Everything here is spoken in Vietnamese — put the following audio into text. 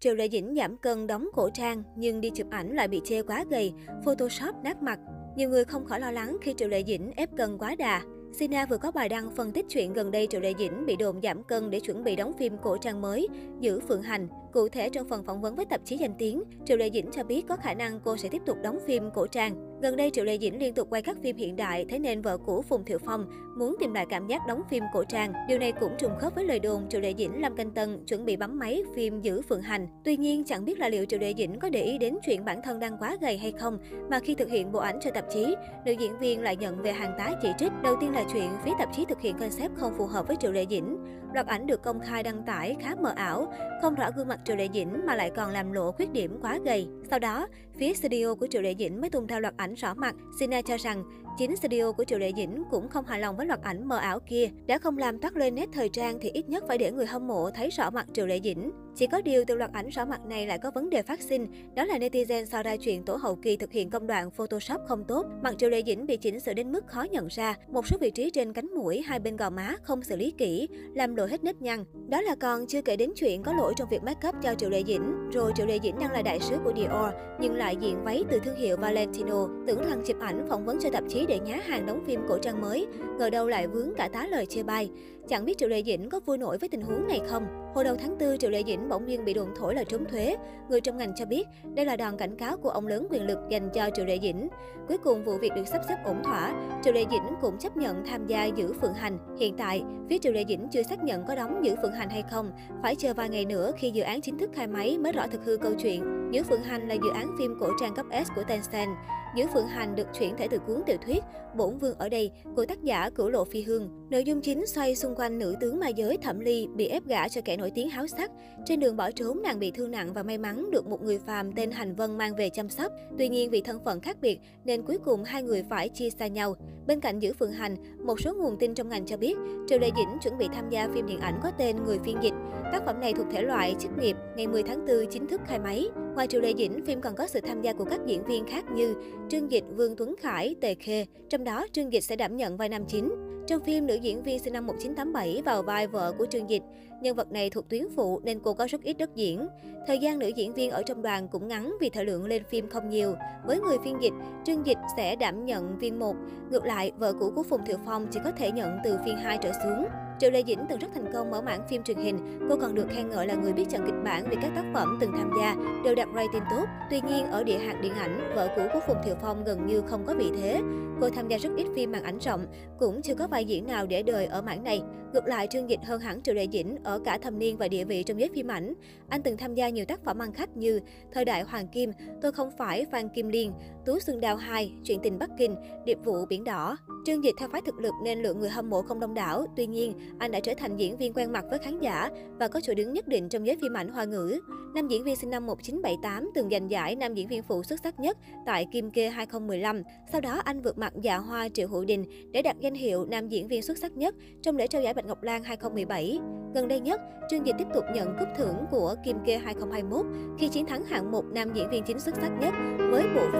Triệu Lệ Dĩnh giảm cân đóng cổ trang nhưng đi chụp ảnh lại bị chê quá gầy, Photoshop nát mặt. Nhiều người không khỏi lo lắng khi Triệu Lệ Dĩnh ép cân quá đà. Sina vừa có bài đăng phân tích chuyện gần đây Triệu Lệ Dĩnh bị đồn giảm cân để chuẩn bị đóng phim cổ trang mới, Giữ Phượng Hành. Cụ thể trong phần phỏng vấn với tạp chí danh tiếng, Triệu Lệ Dĩnh cho biết có khả năng cô sẽ tiếp tục đóng phim cổ trang. Gần đây Triệu Lệ Dĩnh liên tục quay các phim hiện đại, thế nên vợ cũ Phùng Thiệu Phong muốn tìm lại cảm giác đóng phim cổ trang. Điều này cũng trùng khớp với lời đồn Triệu Lệ Dĩnh Lâm Canh Tân chuẩn bị bấm máy phim Giữ Phượng Hành. Tuy nhiên chẳng biết là liệu Triệu Lệ Dĩnh có để ý đến chuyện bản thân đang quá gầy hay không, mà khi thực hiện bộ ảnh cho tạp chí, nữ diễn viên lại nhận về hàng tá chỉ trích. Đầu tiên là chuyện phía tạp chí thực hiện concept không phù hợp với Triệu Lệ Dĩnh. Loạt ảnh được công khai đăng tải khá mờ ảo, không rõ gương mặt Triệu Lệ Dĩnh mà lại còn làm lộ khuyết điểm quá gầy. Sau đó, phía studio của Triệu Lệ Dĩnh mới tung theo loạt ảnh rõ mặt. Sina cho rằng, chính studio của Triệu Lệ Dĩnh cũng không hài lòng với loạt ảnh mờ ảo kia. Đã không làm toát lên nét thời trang thì ít nhất phải để người hâm mộ thấy rõ mặt Triệu Lệ Dĩnh. Chỉ có điều từ loạt ảnh rõ mặt này lại có vấn đề phát sinh, đó là netizen so ra chuyện tổ hậu kỳ thực hiện công đoạn Photoshop không tốt. Mặt Triệu Lệ Dĩnh bị chỉnh sửa đến mức khó nhận ra, một số vị trí trên cánh mũi, hai bên gò má không xử lý kỹ, làm lộ hết nếp nhăn. Đó là còn chưa kể đến chuyện có lỗi trong việc make up cho Triệu Lệ Dĩnh. Rồi Triệu Lệ Dĩnh đang là đại sứ của Dior, nhưng lại diện váy từ thương hiệu Valentino, tưởng rằng chụp ảnh phỏng vấn cho tạp chí để nhá hàng đóng phim cổ trang mới, ngờ đâu lại vướng cả tá lời chê bai. Chẳng biết Triệu Lệ Dĩnh có vui nổi với tình huống này không? Hồi đầu tháng 4, Triệu Lệ Dĩnh bỗng nhiên bị đồn thổi là trốn thuế. Người trong ngành cho biết đây là đòn cảnh cáo của ông lớn quyền lực dành cho Triệu Lệ Dĩnh. Cuối cùng vụ việc được sắp xếp ổn thỏa. Triệu Lệ Dĩnh cũng chấp nhận tham gia giữ Phượng Hành. Hiện tại, phía Triệu Lệ Dĩnh chưa xác nhận có đóng giữ Phượng Hành hay không. Phải chờ vài ngày nữa khi dự án chính thức khai máy mới rõ thực hư câu chuyện. Giữ Phượng Hành là dự án phim cổ trang cấp S của Tencent. Giữ Phượng Hành được chuyển thể từ cuốn tiểu thuyết Bổn Vương ở đây của tác giả Cửu Lộ Phi Hương. Nội dung chính xoay xung quanh nữ tướng ma giới Thẩm Ly bị ép gả cho kẻ nổi tiếng háo sắc. Trên đường bỏ trốn, nàng bị thương nặng và may mắn được một người phàm tên Hành Vân mang về chăm sóc. Tuy nhiên vì thân phận khác biệt nên cuối cùng hai người phải chia xa nhau. Bên cạnh Giữ Phượng Hành, một số nguồn tin trong ngành cho biết Triệu lê Dĩnh chuẩn bị tham gia phim điện ảnh có tên Người phiên dịch. Tác phẩm này thuộc thể loại chức nghiệp, ngày 10 tháng 4 chính thức khai máy. Ngoài Triệu Lệ Dĩnh, phim còn có sự tham gia của các diễn viên khác như Trương Dịch, Vương Tuấn Khải, Tề Khê. Trong đó, Trương Dịch sẽ đảm nhận vai nam chính. Trong phim, nữ diễn viên sinh năm 1987 vào vai vợ của Trương Dịch. Nhân vật này thuộc tuyến phụ nên cô có rất ít đất diễn. Thời gian nữ diễn viên ở trong đoàn cũng ngắn vì thời lượng lên phim không nhiều. Với người phiên dịch, Trương Dịch sẽ đảm nhận viên 1. Ngược lại, vợ cũ của Phùng Thiệu Phong chỉ có thể nhận từ phiên 2 trở xuống. Triệu Lê Dĩnh từng rất thành công mở mảng phim truyền hình. Cô còn được khen ngợi là người biết chọn kịch bản vì các tác phẩm từng tham gia đều đạt rating tốt. Tuy nhiên, ở địa hạt điện ảnh, vợ cũ của Phùng Thiều Phong gần như không có vị thế. Cô tham gia rất ít phim màn ảnh rộng, cũng chưa có vai diễn nào để đời ở mảng này. Ngược lại, Trương Dịch hơn hẳn Triệu Lê Dĩnh ở cả thâm niên và địa vị trong giới phim ảnh. Anh từng tham gia nhiều tác phẩm ăn khách như Thời đại Hoàng Kim, Tôi không phải Phan Kim Liên, Tú Xuân Đào 2, Chuyện tình Bắc Kinh, Điệp vụ Biển Đỏ. Trương Dịch theo phái thực lực nên lượng người hâm mộ không đông đảo. Tuy nhiên, anh đã trở thành diễn viên quen mặt với khán giả và có chỗ đứng nhất định trong giới phim ảnh hoa ngữ. Nam diễn viên sinh năm 1978 từng giành giải nam diễn viên phụ xuất sắc nhất tại Kim Kê 2015. Sau đó anh vượt mặt dạ hoa Triệu Hữu Đình để đạt danh hiệu nam diễn viên xuất sắc nhất trong lễ trao giải Bạch Ngọc Lan 2017. Gần đây nhất, Trương Dịch tiếp tục nhận cúp thưởng của Kim Kê 2021 khi chiến thắng hạng mục nam diễn viên chính xuất sắc nhất với bộ phim